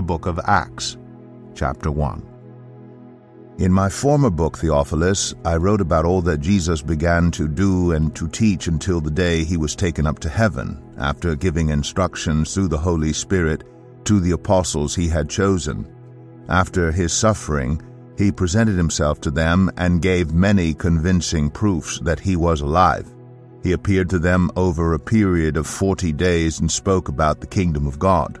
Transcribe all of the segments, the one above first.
the book of Acts, chapter 1. In my former book, Theophilus, I wrote about all that Jesus began to do and to teach until the day he was taken up to heaven, after giving instructions through the Holy Spirit to the apostles he had chosen. After his suffering, he presented himself to them and gave many convincing proofs that he was alive. He appeared to them over a period of forty days and spoke about the kingdom of God.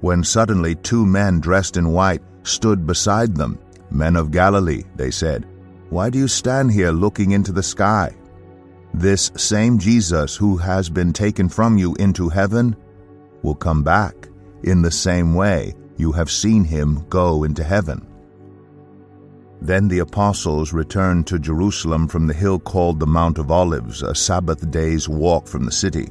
when suddenly two men dressed in white stood beside them. Men of Galilee, they said, why do you stand here looking into the sky? This same Jesus who has been taken from you into heaven will come back in the same way you have seen him go into heaven. Then the apostles returned to Jerusalem from the hill called the Mount of Olives, a Sabbath day's walk from the city.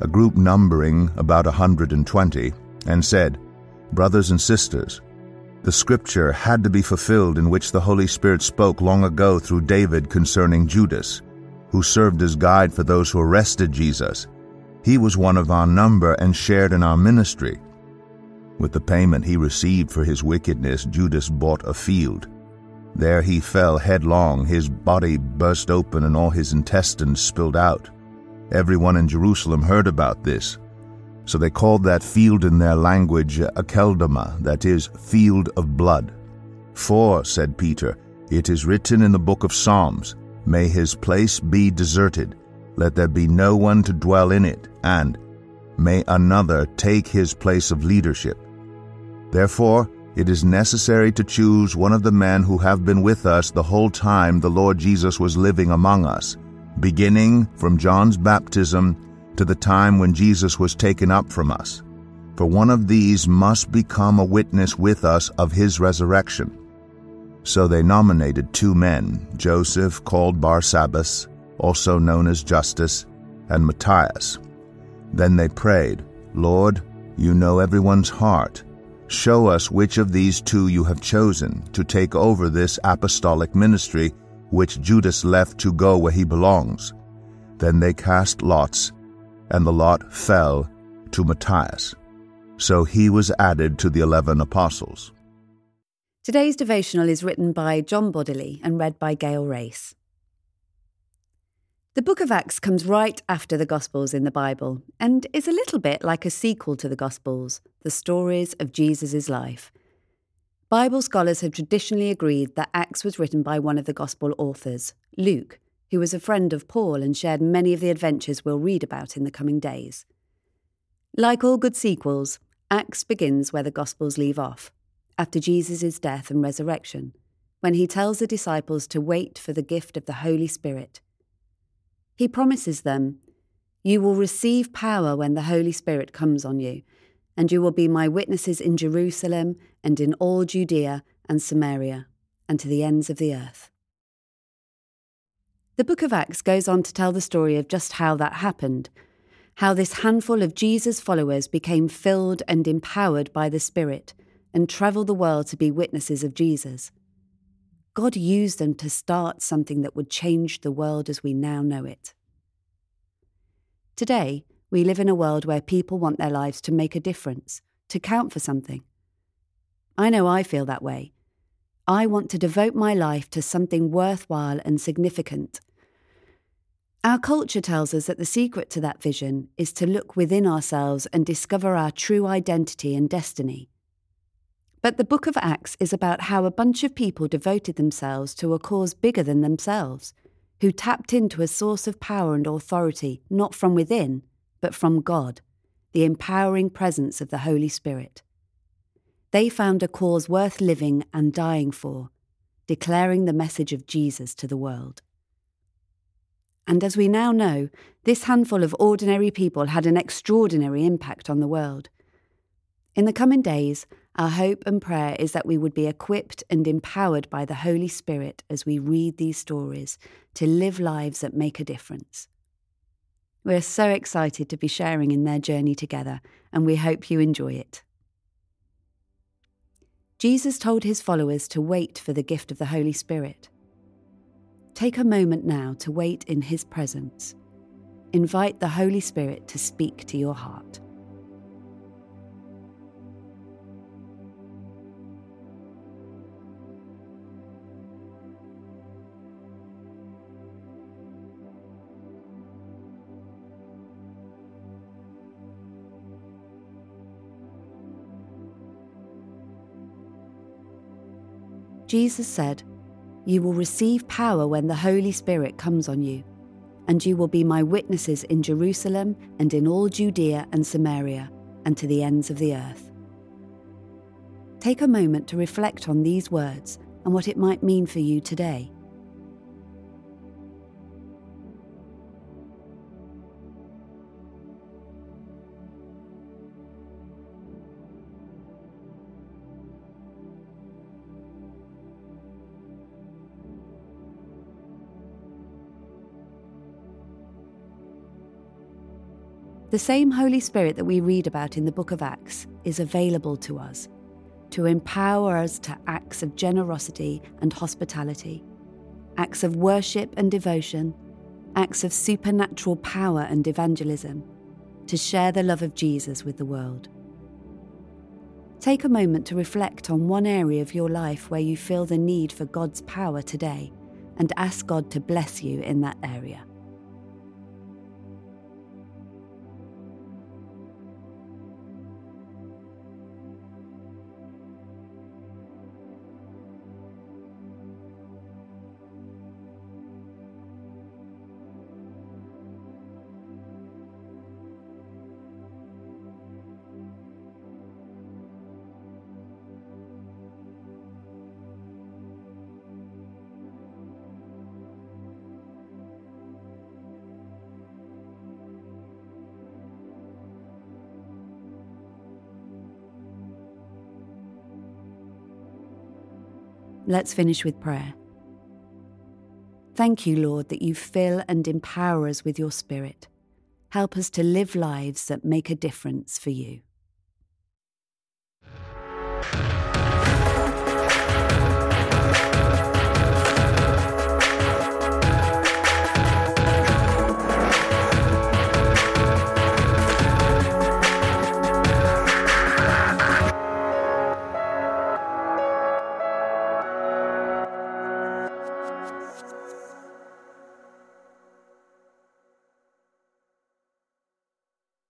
a group numbering about a hundred and twenty, and said, Brothers and sisters, the scripture had to be fulfilled in which the Holy Spirit spoke long ago through David concerning Judas, who served as guide for those who arrested Jesus. He was one of our number and shared in our ministry. With the payment he received for his wickedness, Judas bought a field there he fell headlong, his body burst open, and all his intestines spilled out. Everyone in Jerusalem heard about this. So they called that field in their language Akeldama, that is, field of blood. For, said Peter, it is written in the book of Psalms, May his place be deserted, let there be no one to dwell in it, and may another take his place of leadership. Therefore, it is necessary to choose one of the men who have been with us the whole time the Lord Jesus was living among us, beginning from John's baptism to the time when Jesus was taken up from us. For one of these must become a witness with us of his resurrection. So they nominated two men, Joseph called Barsabbas, also known as Justus, and Matthias. Then they prayed, Lord, you know everyone's heart Show us which of these two you have chosen to take over this apostolic ministry which Judas left to go where he belongs. Then they cast lots, and the lot fell to Matthias. So he was added to the eleven apostles. Today's devotional is written by John Bodley and read by Gail Race. The book of Acts comes right after the Gospels in the Bible and is a little bit like a sequel to the Gospels, the stories of Jesus' life. Bible scholars have traditionally agreed that Acts was written by one of the Gospel authors, Luke, who was a friend of Paul and shared many of the adventures we'll read about in the coming days. Like all good sequels, Acts begins where the Gospels leave off, after Jesus' death and resurrection, when he tells the disciples to wait for the gift of the Holy Spirit he promises them, You will receive power when the Holy Spirit comes on you, and you will be my witnesses in Jerusalem and in all Judea and Samaria, and to the ends of the earth. The book of Acts goes on to tell the story of just how that happened, how this handful of Jesus' followers became filled and empowered by the Spirit and travelled the world to be witnesses of Jesus. God used them to start something that would change the world as we now know it. Today, we live in a world where people want their lives to make a difference, to count for something. I know I feel that way. I want to devote my life to something worthwhile and significant. Our culture tells us that the secret to that vision is to look within ourselves and discover our true identity and destiny. But the book of Acts is about how a bunch of people devoted themselves to a cause bigger than themselves, who tapped into a source of power and authority not from within, but from God, the empowering presence of the Holy Spirit. They found a cause worth living and dying for, declaring the message of Jesus to the world. And as we now know, this handful of ordinary people had an extraordinary impact on the world. In the coming days, our hope and prayer is that we would be equipped and empowered by the Holy Spirit as we read these stories to live lives that make a difference. We're so excited to be sharing in their journey together, and we hope you enjoy it. Jesus told his followers to wait for the gift of the Holy Spirit. Take a moment now to wait in his presence. Invite the Holy Spirit to speak to your heart. Jesus said, You will receive power when the Holy Spirit comes on you, and you will be my witnesses in Jerusalem and in all Judea and Samaria and to the ends of the earth. Take a moment to reflect on these words and what it might mean for you today. The same Holy Spirit that we read about in the book of Acts is available to us to empower us to acts of generosity and hospitality, acts of worship and devotion, acts of supernatural power and evangelism, to share the love of Jesus with the world. Take a moment to reflect on one area of your life where you feel the need for God's power today and ask God to bless you in that area. Let's finish with prayer. Thank you, Lord, that you fill and empower us with your Spirit. Help us to live lives that make a difference for you.